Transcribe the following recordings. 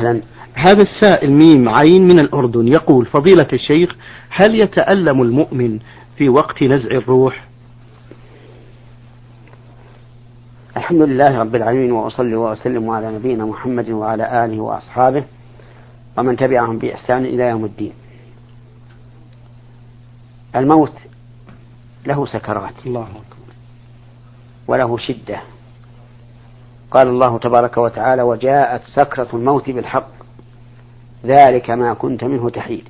أهلا. هذا السائل ميم عين من الأردن يقول فضيلة الشيخ هل يتألم المؤمن في وقت نزع الروح؟ الحمد لله رب العالمين وأصلي وأسلم على نبينا محمد وعلى آله وأصحابه ومن تبعهم بإحسان إلى يوم الدين. الموت له سكرات الله أكبر. وله شدة. قال الله تبارك وتعالى وجاءت سكرة الموت بالحق ذلك ما كنت منه تحيد.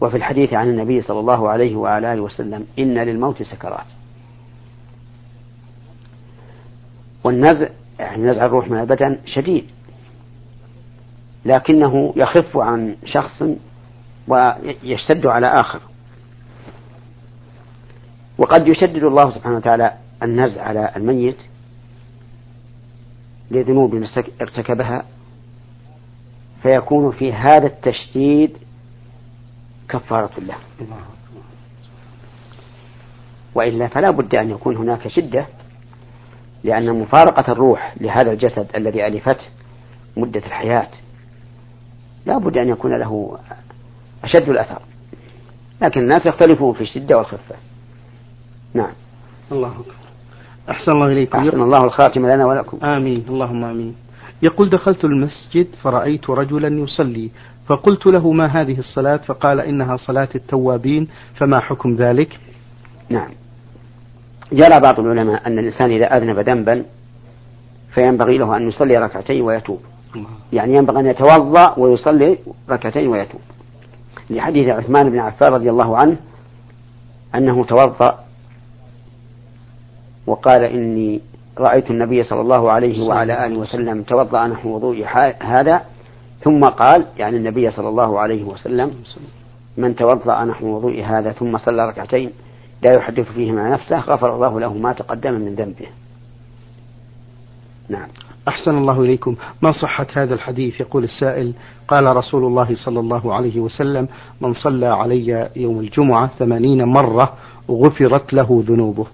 وفي الحديث عن النبي صلى الله عليه وعلى آله وسلم إن للموت سكرات. والنزع يعني نزع الروح من البدن شديد لكنه يخف عن شخص ويشتد على آخر. وقد يشدد الله سبحانه وتعالى النزع على الميت لذنوب ارتكبها فيكون في هذا التشديد كفارة له وإلا فلا بد أن يكون هناك شدة لأن مفارقة الروح لهذا الجسد الذي ألفته مدة الحياة لا بد أن يكون له أشد الأثر. لكن الناس يختلفون في الشدة والخفة. نعم. الله أكبر. أحسن الله إليكم. أحسن الله الخاتم لنا ولكم. آمين. اللهم آمين. يقول دخلت المسجد فرأيت رجلا يصلي. فقلت له ما هذه الصلاة؟ فقال إنها صلاة التوابين فما حكم ذلك؟ نعم. جرى بعض العلماء أن الإنسان إذا أذنب ذنبا فينبغي له أن يصلي ركعتين ويتوب. يعني ينبغي أن يتوضأ ويصلي ركعتين ويتوب. لحديث عثمان بن عفان رضي الله عنه أنه توضأ وقال إني رأيت النبي صلى الله عليه وعلى آله وسلم. توضأ نحو وضوء هذا ثم قال يعني النبي صلى الله عليه وسلم من توضأ نحو وضوء هذا ثم صلى ركعتين لا يحدث فيه مع نفسه غفر الله له ما تقدم من ذنبه. نعم. أحسن الله إليكم. ما صحة هذا الحديث؟ يقول السائل قال رسول الله صلى الله عليه وسلم من صلى علي يوم الجمعة ثمانين مرة غفرت له ذنوبه.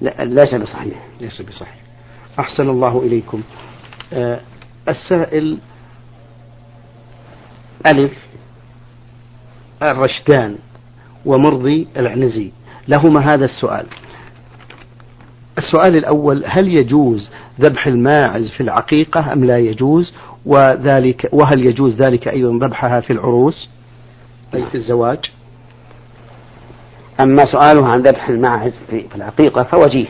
لا ليس بصحيح. ليس بصحيح. أحسن الله إليكم. آه السائل ألف الرشدان ومرضي العنزي. لهما هذا السؤال. السؤال الأول هل يجوز ذبح الماعز في العقيقة أم لا يجوز؟ وذلك وهل يجوز ذلك أيضا ذبحها في العروس أي في الزواج؟ أما سؤاله عن ذبح الماعز في العقيقة فوجيه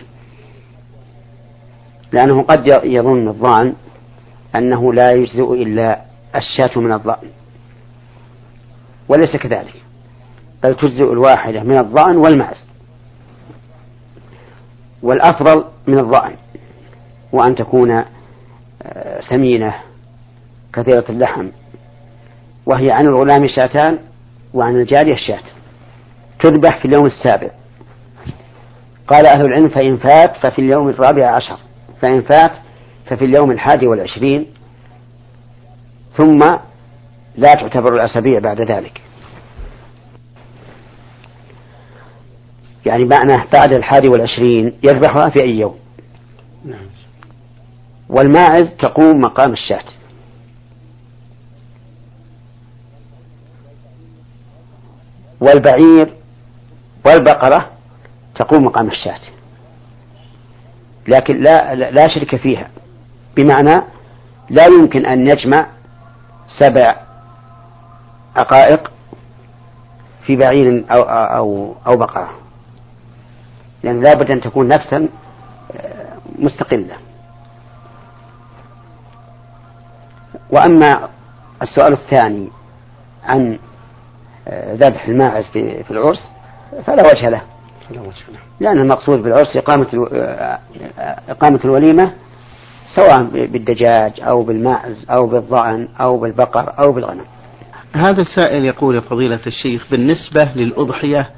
لأنه قد يظن الظان أنه لا يجزئ إلا الشاة من الظأن. وليس كذلك. بل تجزئ الواحدة من الظأن والمعز. والأفضل من الظأن. وأن تكون آه، سمينة كثيرة اللحم. وهي عن الغلام شاتان وعن الجارية الشاة. تذبح في اليوم السابع. قال أهل العلم فإن فات ففي اليوم الرابع عشر. فإن فات ففي اليوم الحادي والعشرين. ثم لا تعتبر الأسابيع بعد ذلك. يعني معنى بعد الحادي والعشرين يذبحها في أي يوم. نعم. والماعز تقوم مقام الشاة. والبعير والبقرة تقوم مقام الشاة. لكن لا لا شرك فيها. بمعنى لا يمكن أن يجمع سبع عقائق في بعير أو أو أو بقرة. لأن لابد أن تكون نفسا آه، مستقلة. وأما السؤال الثاني عن آه، ذبح الماعز في العرس فلا وجه له. لأن المقصود بالعرس إقامة إقامة الوليمة سواء بالدجاج أو بالماعز أو بالضأن أو بالبقر أو بالغنم. هذا السائل يقول فضيلة الشيخ بالنسبة للأضحية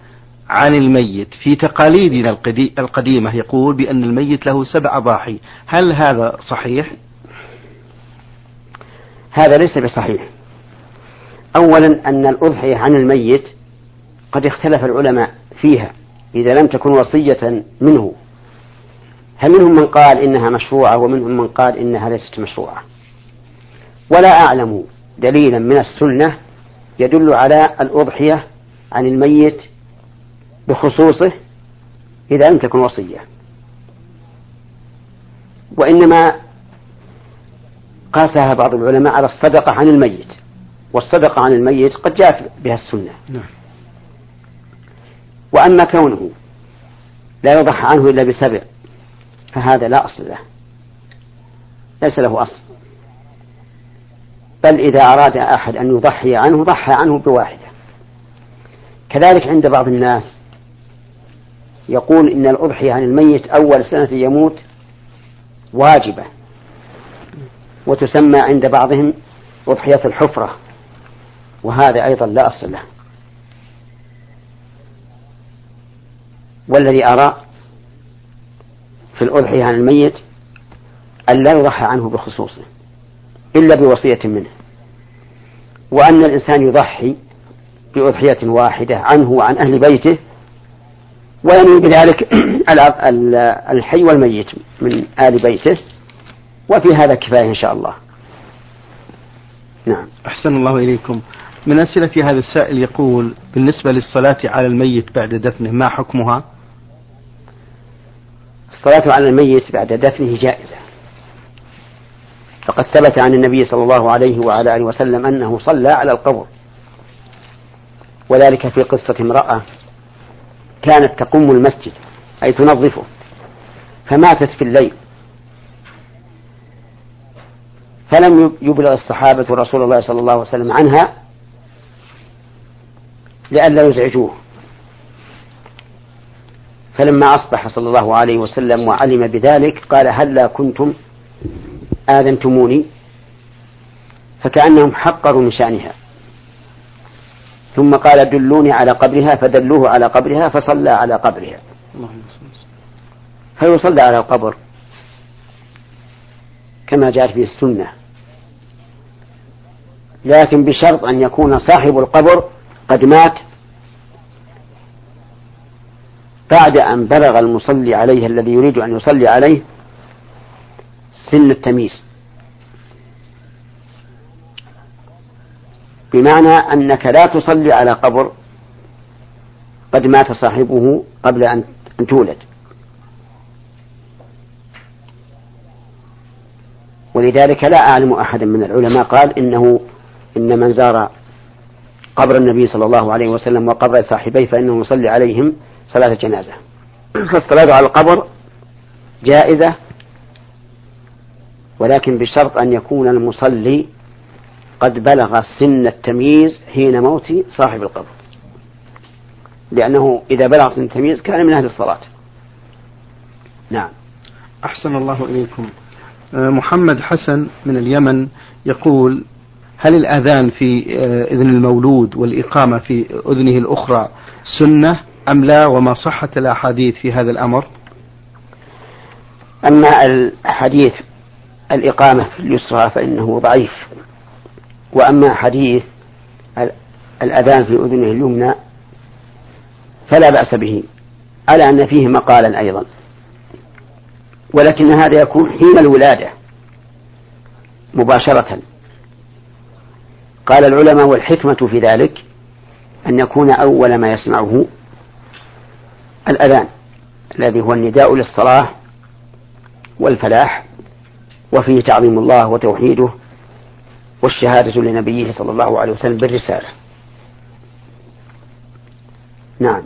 عن الميت في تقاليدنا القديمة يقول بأن الميت له سبع أضاحي. هل هذا صحيح؟ هذا ليس بصحيح. أولا أن الأضحية عن الميت قد اختلف العلماء فيها إذا لم تكن وصية منه. هل منهم من قال إنها مشروعة ومنهم من قال إنها ليست مشروعة؟ ولا أعلم دليلا من السنة يدل على الأضحية عن الميت بخصوصه إذا لم تكن وصية. وإنما قاسها بعض العلماء على الصدقة عن الميت والصدقة عن الميت قد جاءت بها السنة. نعم. وأما كونه لا يضحى عنه إلا بسبع فهذا لا أصل له. ليس له أصل. بل إذا أراد أحد أن يضحي عنه ضحى عنه بواحدة. كذلك عند بعض الناس يقول إن الأضحية عن الميت أول سنة يموت واجبة. وتسمى عند بعضهم أضحية الحفرة وهذا أيضا لا أصل له. والذي أرى في الأضحية عن الميت أن لا يضحى عنه بخصوصه إلا بوصية منه وأن الإنسان يضحي بأضحية واحدة عنه وعن أهل بيته وينوي بذلك الحي والميت من آل بيته وفي هذا كفاية إن شاء الله. نعم. أحسن الله إليكم. من أسئلة هذا السائل يقول بالنسبة للصلاة على الميت بعد دفنه ما حكمها؟ الصلاة على الميت بعد دفنه جائزة. فقد ثبت عن النبي صلى الله عليه وعلى آله وسلم أنه صلى على القبر. وذلك في قصة امرأة كانت تقوم المسجد أي تنظفه فماتت في الليل. فلم يبلغ الصحابة رسول الله صلى الله عليه وسلم عنها لئلا يزعجوه. فلما أصبح صلى الله عليه وسلم وعلم بذلك قال هلا هل كنتم آذنتموني؟ فكأنهم حقروا من شأنها. ثم قال دلوني على قبرها فدلوه على قبرها فصلى على قبرها. فيصلى على القبر كما جاءت به السنة. لكن بشرط أن يكون صاحب القبر قد مات بعد أن بلغ المصلي عليه الذي يريد أن يصلي عليه سن التمييز. بمعنى أنك لا تصلي على قبر قد مات صاحبه قبل أن تولد. ولذلك لا أعلم أحدا من العلماء قال إنه إن من زار قبر النبي صلى الله عليه وسلم وقبر صاحبيه فإنه يصلي عليهم صلاة الجنازة. فالصلاة على القبر جائزة ولكن بشرط أن يكون المصلي قد بلغ سن التمييز حين موت صاحب القبر. لأنه إذا بلغ سن التمييز كان من أهل الصلاة. نعم. أحسن الله إليكم. آه، محمد حسن من اليمن يقول هل الأذان في آه، إذن المولود والإقامة في أذنه الأخرى سنة أم لا وما صحة الأحاديث في هذا الأمر؟ أما الحديث الإقامة في اليسرى فإنه ضعيف. وأما حديث الأذان في أذنه اليمنى فلا بأس به على أن فيه مقالا أيضا. ولكن هذا يكون حين الولادة مباشرة. قال العلماء والحكمة في ذلك أن يكون أول ما يسمعه الأذان الذي هو النداء للصلاة والفلاح وفيه تعظيم الله وتوحيده والشهادة لنبيه صلى الله عليه وسلم بالرسالة. نعم.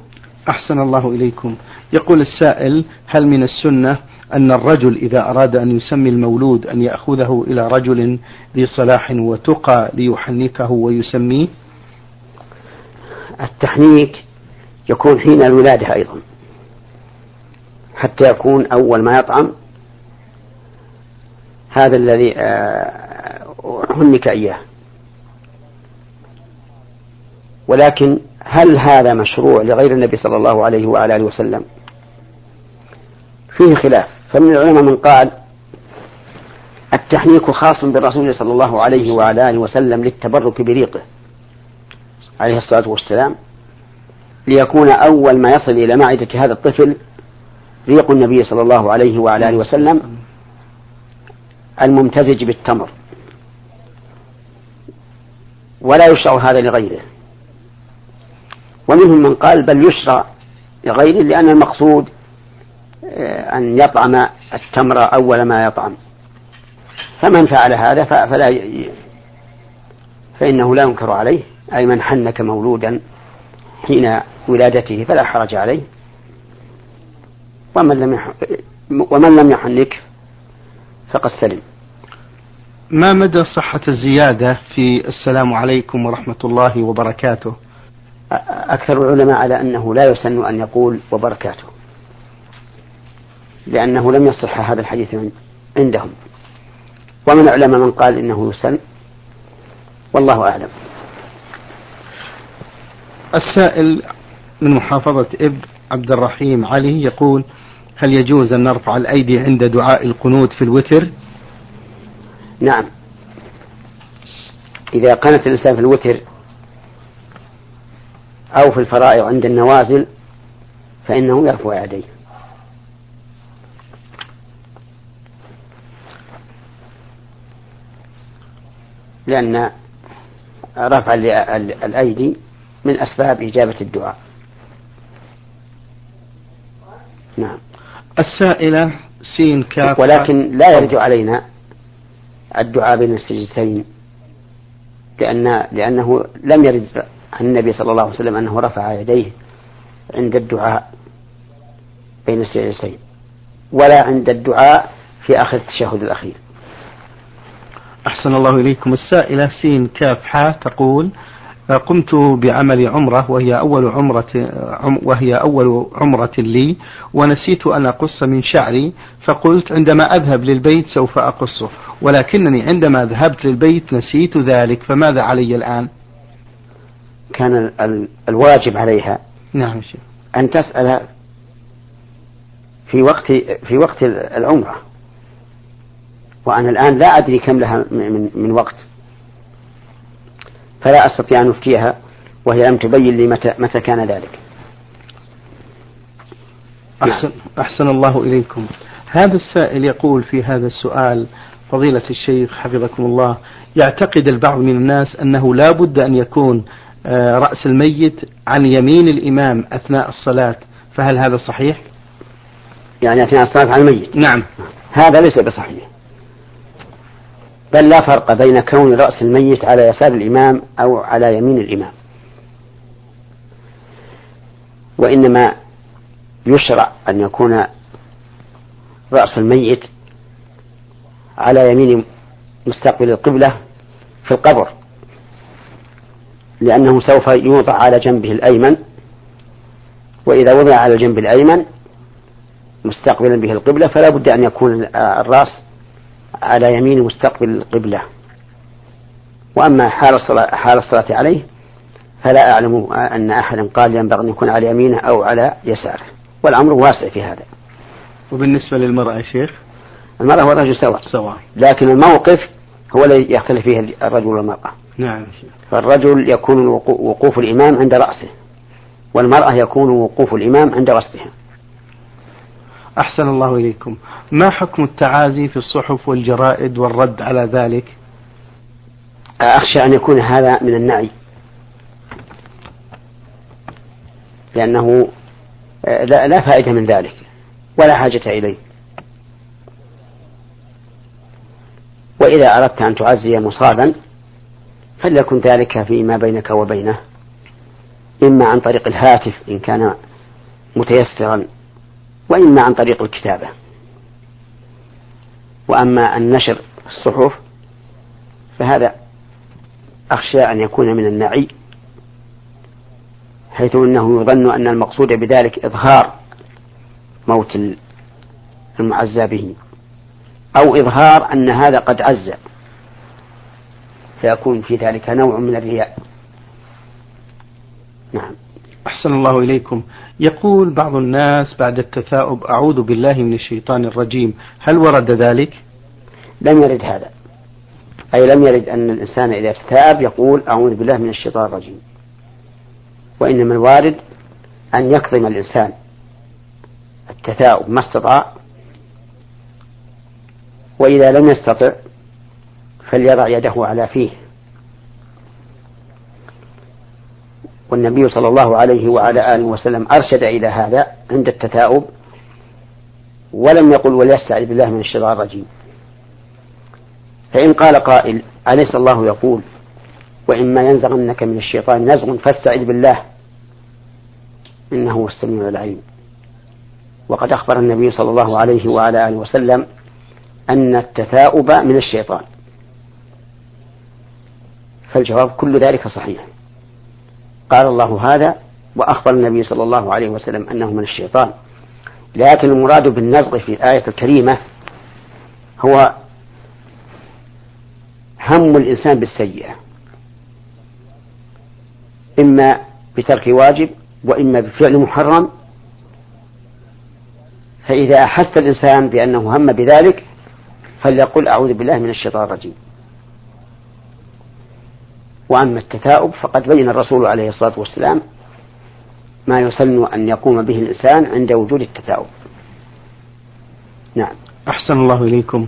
أحسن الله إليكم. يقول السائل هل من السنة أن الرجل إذا أراد أن يسمي المولود أن يأخذه إلى رجل ذي صلاح وتقى ليحنكه ويسميه؟ التحنيك يكون حين الولادة أيضا. حتى يكون أول ما يطعم. هذا الذي حنك آه، إياه. ولكن هل هذا مشروع لغير النبي صلى الله عليه وعلى آله وسلم؟ فيه خلاف. فمن العلماء من قال التحنيك خاص بالرسول صلى الله عليه وعلى آله وسلم للتبرك بريقه عليه الصلاة والسلام ليكون أول ما يصل إلى معدة هذا الطفل ريق النبي صلى الله عليه وعلى آله وسلم الممتزج بالتمر. ولا يشرع هذا لغيره. ومنهم من قال بل يشرع لغيره لأن المقصود آه، أن يطعم التمر أول ما يطعم. فمن فعل هذا فلا. فإنه لا ينكر عليه أي من حنك مولودا حين ولادته فلا حرج عليه. ومن لم يح... ومن لم يحنك فقد سلم. ما مدى صحة الزيادة في السلام عليكم ورحمة الله وبركاته؟ أكثر العلماء على أنه لا يسن أن يقول وبركاته لأنه لم يصح هذا الحديث عندهم. ومن العلماء من قال إنه يسن والله أعلم. السائل من محافظة إب عبد الرحيم علي يقول هل يجوز أن نرفع الأيدي عند دعاء القنوت في الوتر؟ نعم. إذا قنت الإنسان في الوتر أو في الفرائض عند النوازل فإنه يرفع يديه. لأن رفع الأيدي من أسباب إجابة الدعاء. نعم. السائلة سين كاف. ولكن لا يرد علينا الدعاء بين السجدتين لأن لأنه لم يرد عن النبي صلى الله عليه وسلم أنه رفع يديه عند الدعاء بين السجدتين ولا عند الدعاء في آخر التشهد الأخير. أحسن الله إليكم. السائلة سين كاف حا تقول قمت بعمل عمرة وهي أول عمرة وهي أول عمرة لي ونسيت أن أقص من شعري فقلت عندما أذهب للبيت سوف أقصه. ولكنني عندما ذهبت للبيت نسيت ذلك فماذا علي الآن؟ كان الواجب عليها. نعم شيخ. أن تسأل في وقت في وقت العمرة. وأنا الآن لا أدري كم لها من, من وقت. فلا أستطيع أن أفتيها وهي لم تبين لي متى متى كان ذلك. أحسن, أحسن الله إليكم. هذا السائل يقول في هذا السؤال فضيلة الشيخ حفظكم الله يعتقد البعض من الناس أنه لا بد أن يكون آه، رأس الميت عن يمين الإمام أثناء الصلاة فهل هذا صحيح؟ يعني أثناء الصلاة على الميت. نعم. هذا ليس بصحيح. بل لا فرق بين كون رأس الميت على يسار الإمام أو على يمين الإمام. وإنما يشرع أن يكون رأس الميت على يمين مستقبل القبلة في القبر لأنه سوف يوضع على جنبه الأيمن وإذا وضع على الجنب الأيمن مستقبلا به القبلة فلا بد أن يكون الرأس على يمين مستقبل القبلة. وأما حال الصلاة, حال الصلاة عليه فلا أعلم أن أحدا قال ينبغي أن يكون على يمينه أو على يساره. والأمر واسع في هذا. وبالنسبة للمرأة يا شيخ؟ المرأة والرجل سواء. سواء. لكن الموقف هو الذي يختلف فيه الرجل والمرأة. نعم فالرجل يكون وقوف الإمام عند رأسه والمرأة يكون وقوف الإمام عند وسطها أحسن الله إليكم. ما حكم التعازي في الصحف والجرائد والرد على ذلك؟ أخشى أن يكون هذا من النعي. لأنه آه، لا فائدة من ذلك. ولا حاجة إليه. وإذا أردت أن تعزي مصابا فليكن ذلك فيما بينك وبينه. إما عن طريق الهاتف إن كان متيسرا. وإما عن طريق الكتابة. وأما النشر في الصحف فهذا أخشى أن يكون من النعي حيث أنه يظن أن المقصود بذلك إظهار موت المعزى به أو إظهار أن هذا قد عز. فيكون في ذلك نوع من الرياء. نعم. أحسن الله إليكم. يقول بعض الناس بعد التثاؤب أعوذ بالله من الشيطان الرجيم. هل ورد ذلك؟ لم يرد هذا. أي لم يرد أن الإنسان إذا استتاب يقول أعوذ بالله من الشيطان الرجيم. وإنما الوارد أن يكظم الإنسان. التثاؤب ما استطاع. وإذا لم يستطع فليضع يده على فيه. والنبي صلى الله عليه وعلى آله وسلم أرشد إلى هذا عند التثاؤب ولم يقل وليستعذ بالله من الشيطان الرجيم. فإن قال قائل أليس الله يقول؟ وإما ينزغنك من الشيطان نزغ فاستعذ بالله إنه هو السميع العليم. وقد أخبر النبي صلى الله عليه وعلى آله وسلم أن التثاؤب من الشيطان. فالجواب كل ذلك صحيح. قال الله هذا وأخبر النبي صلى الله عليه وسلم أنه من الشيطان. لكن المراد بالنزغ في الآية الكريمة هو هم الإنسان بالسيئة. إما بترك واجب وإما بفعل محرم. فإذا أحس الإنسان بأنه هم بذلك فليقل أعوذ بالله من الشيطان الرجيم. وأما التثاؤب فقد بين الرسول عليه الصلاة والسلام ما يسن أن يقوم به الإنسان عند وجود التثاؤب. نعم. أحسن الله إليكم.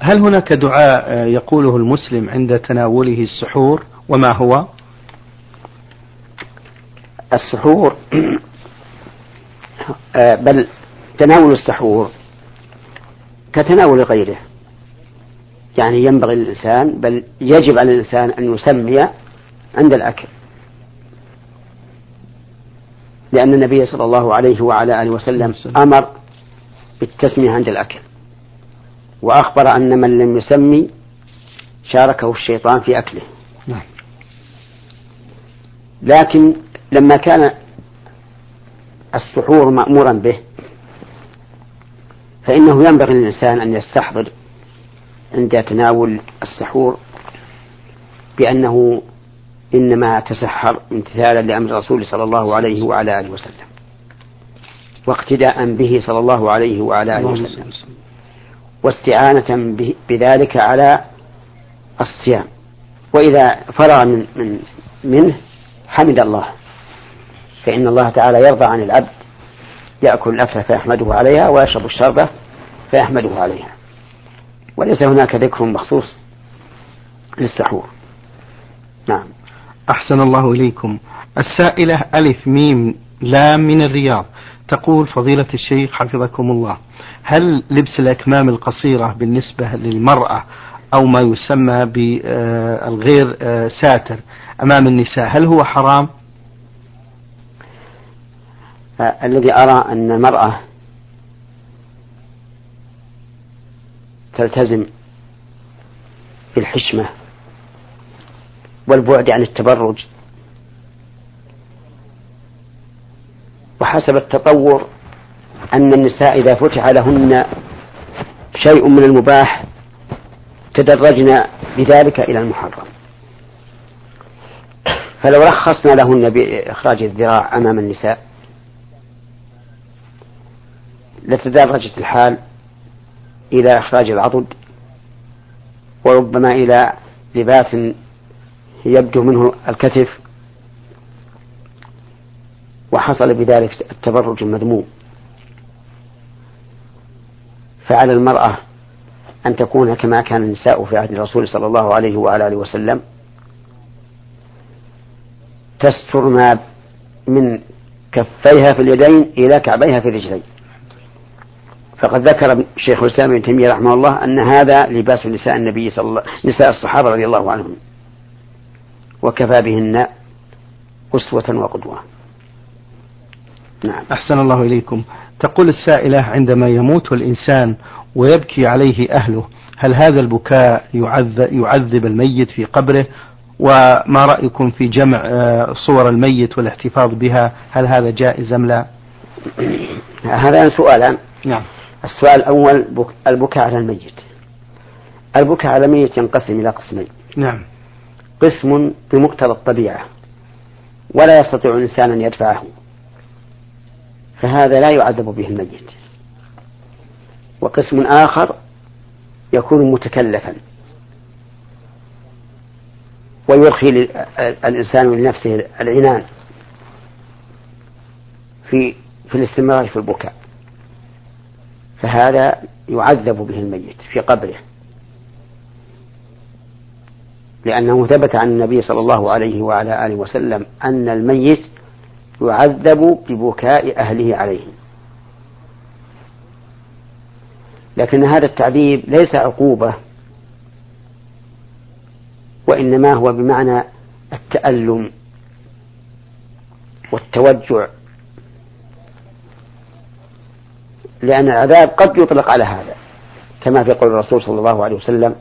هل هناك دعاء يقوله المسلم عند تناوله السحور وما هو؟ السحور آه، بل تناول السحور كتناول غيره. يعني ينبغي للإنسان بل يجب على الإنسان أن يسمي عند الأكل. لأن النبي صلى الله عليه وعلى آله وسلم أمر بالتسمية عند الأكل. وأخبر أن من لم يسمي شاركه الشيطان في أكله. نعم. لكن لما كان السحور مأمورا به فإنه ينبغي للإنسان أن يستحضر عند تناول السحور بأنه إنما تسحر امتثالا لأمر الرسول صلى الله عليه وعلى آله وسلم. واقتداء به صلى الله عليه وعلى آله وسلم. واستعانة بذلك على الصيام. وإذا فرغ من, من منه حمد الله. فإن الله تعالى يرضى عن العبد يأكل الأكل فيحمده عليها ويشرب الشربة فيحمده عليها. وليس هناك ذكر مخصوص للسحور. نعم. أحسن الله إليكم السائلة ألف ميم لام من الرياض تقول فضيلة الشيخ حفظكم الله هل لبس الأكمام القصيرة بالنسبة للمرأة أو ما يسمى بالغير ساتر أمام النساء هل هو حرام؟ الذي أرى أن المرأة تلتزم بالحشمة والبعد عن التبرج. وحسب التطور أن النساء إذا فتح لهن شيء من المباح تدرجن بذلك إلى المحرم. فلو رخصنا لهن بإخراج الذراع أمام النساء لتدرجت الحال إلى إخراج العضد وربما إلى لباس يبدو منه الكتف وحصل بذلك التبرج المذموم. فعلى المرأة أن تكون كما كان النساء في عهد الرسول صلى الله عليه وعلى آله وسلم. تستر ما من كفيها في اليدين إلى كعبيها في الرجلين. فقد ذكر شيخ الإسلام ابن تيمية رحمه الله أن هذا لباس نساء النبي صلى الله نساء الصحابة رضي الله عنهم. وكفى بهن أسوة وقدوة. نعم. أحسن الله إليكم. تقول السائلة عندما يموت الإنسان ويبكي عليه أهله هل هذا البكاء يعذب, يعذب الميت في قبره؟ وما رأيكم في جمع آه، صور الميت والاحتفاظ بها؟ هل هذا جائز أم لا؟ هذا سؤالان نعم. السؤال الأول البكاء على الميت. البكاء على الميت ينقسم إلى قسمين. نعم. قسم بمقتضى الطبيعة ولا يستطيع الإنسان أن يدفعه فهذا لا يعذب به الميت. وقسم آخر يكون متكلفا ويرخي الإنسان لنفسه العنان في في الاستمرار في البكاء. فهذا يعذب به الميت في قبره. لأنه ثبت عن النبي صلى الله عليه وعلى آله وسلم أن الميت يعذب ببكاء أهله عليه. لكن هذا التعذيب ليس عقوبة وإنما هو بمعنى التألم والتوجع لأن العذاب قد يطلق على هذا كما في قول الرسول صلى الله عليه وسلم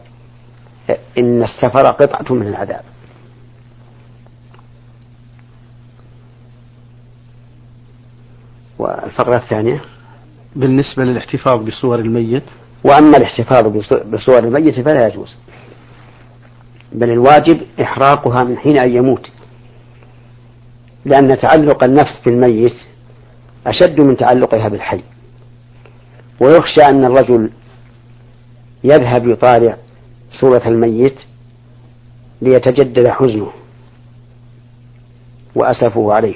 إن السفر قطعة من العذاب. والفقرة الثانية؟ بالنسبة للاحتفاظ بصور الميت. وأما الاحتفاظ بصور الميت فلا يجوز. بل الواجب إحراقها من حين أن يموت. لأن تعلق النفس بالميت أشد من تعلقها بالحي. ويخشى أن الرجل يذهب يطالع صورة الميت ليتجدد حزنه وأسفه عليه.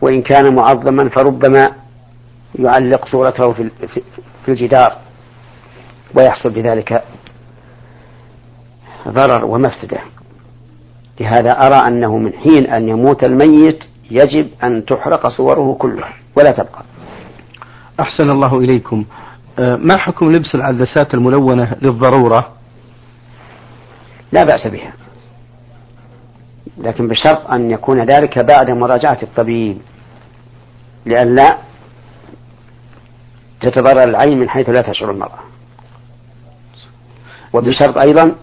وإن كان معظما فربما يعلق صورته في الجدار ويحصل بذلك ضرر ومفسدة. لهذا أرى أنه من حين أن يموت الميت يجب أن تحرق صوره كلها ولا تبقى. أحسن الله إليكم. ما حكم لبس العدسات الملونة للضرورة؟ لا بأس بها. لكن بشرط أن يكون ذلك بعد مراجعة الطبيب. لئلا تتضرر العين من حيث لا تشعر المرأة. وبشرط أيضا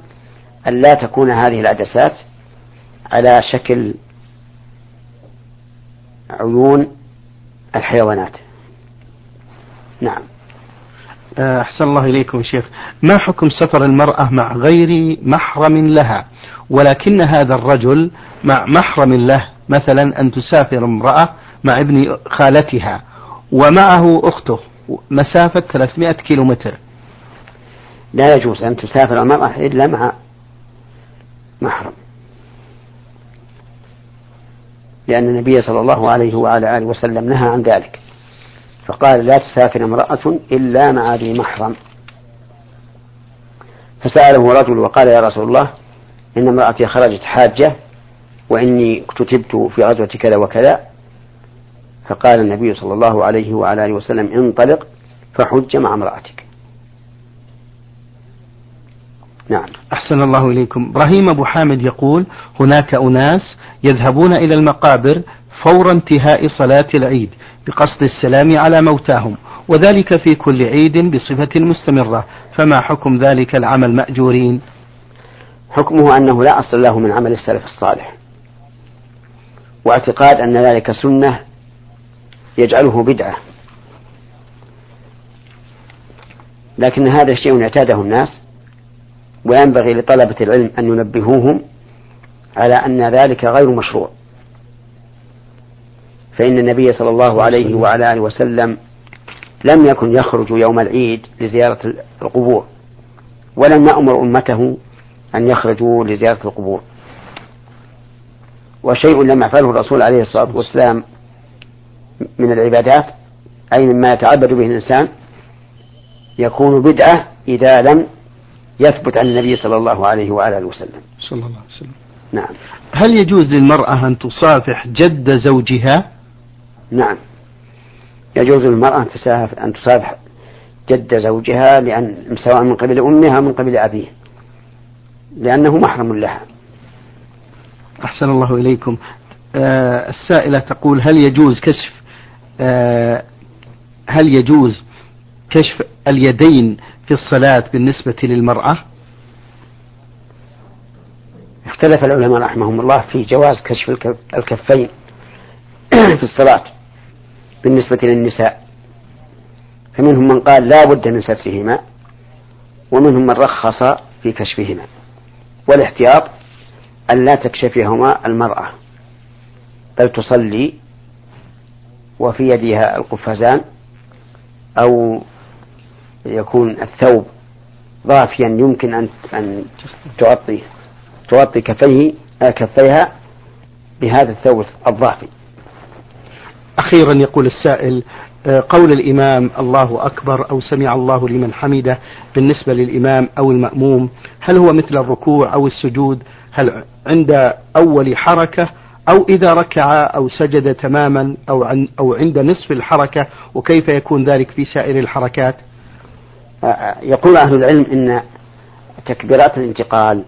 أن لا تكون هذه العدسات على شكل عيون الحيوانات. نعم. آه، أحسن الله إليكم شيخ. ما حكم سفر المرأة مع غير محرم لها؟ ولكن هذا الرجل مع محرم له مثلا أن تسافر امرأة مع ابن خالتها ومعه أخته مسافة 300 كيلو متر لا يجوز أن تسافر المرأة إلا مع محرم. لأن النبي صلى الله عليه وعلى آله وسلم نهى عن ذلك. فقال لا تسافر امرأة إلا مع ذي محرم. فسأله رجل وقال يا رسول الله إن امرأتي خرجت حاجة وإني كتبت في غزوة كذا وكذا. فقال النبي صلى الله عليه وعلى آله وسلم انطلق فحج مع امرأتك. نعم. أحسن الله إليكم. إبراهيم أبو حامد يقول هناك أناس يذهبون إلى المقابر فور انتهاء صلاة العيد بقصد السلام على موتاهم وذلك في كل عيد بصفة مستمرة فما حكم ذلك العمل مأجورين؟ حكمه أنه لا أصل له من عمل السلف الصالح واعتقاد أن ذلك سنة يجعله بدعة. لكن هذا شيء اعتاده الناس وينبغي لطلبة العلم أن ينبهوهم على أن ذلك غير مشروع. فإن النبي صلى الله عليه وعلى آله وسلم لم يكن يخرج يوم العيد لزيارة القبور ولم يأمر أمته أن يخرجوا لزيارة القبور. وشيء لم يفعله الرسول عليه الصلاة والسلام من العبادات أي مما يتعبد به الإنسان يكون بدعة إذا لم يثبت عن النبي صلى الله عليه وعلى آله وسلم. صلى الله عليه وسلم. نعم. هل يجوز للمرأة أن تصافح جد زوجها؟ نعم. يجوز للمرأة أن تصافح جد زوجها لأن سواء من قبل أمها من قبل أبيه لأنه محرم لها. أحسن الله إليكم. آه السائلة تقول هل يجوز كشف آه هل يجوز كشف اليدين في الصلاة بالنسبة للمرأة؟ اختلف العلماء رحمهم الله في جواز كشف الكفين في الصلاة. بالنسبة للنساء فمنهم من قال لا بد من سترهما ومنهم من رخص في كشفهما والاحتياط أن لا تكشفهما المرأة بل تصلي وفي يدها القفازان أو يكون الثوب ضافيا يمكن أن أن تغطي تغطي كفيه آه، كفيها بهذا الثوب الضافي. أخيرا يقول السائل آه، قول الإمام الله أكبر أو سمع الله لمن حمده بالنسبة للإمام أو المأموم هل هو مثل الركوع أو السجود؟ هل عند أول حركة أو إذا ركع أو سجد تماما أو, عن أو عند نصف الحركة؟ وكيف يكون ذلك في سائر الحركات؟ يقول أهل العلم إن تكبيرات الانتقال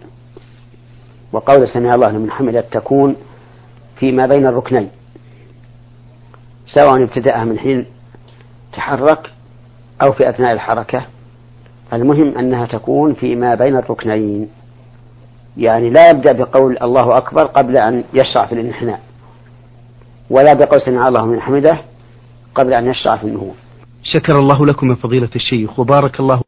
وقول سمع الله لمن حمده تكون فيما بين الركنين. سواء ابتدأها من حين تحرك أو في أثناء الحركة. المهم أنها تكون فيما بين الركنين. يعني لا يبدأ بقول الله أكبر قبل أن يشرع في الانحناء ولا بقول سمع الله من حمده قبل أن يشرع في النهوض. شكر الله لكم من فضيلة الشيخ وبارك الله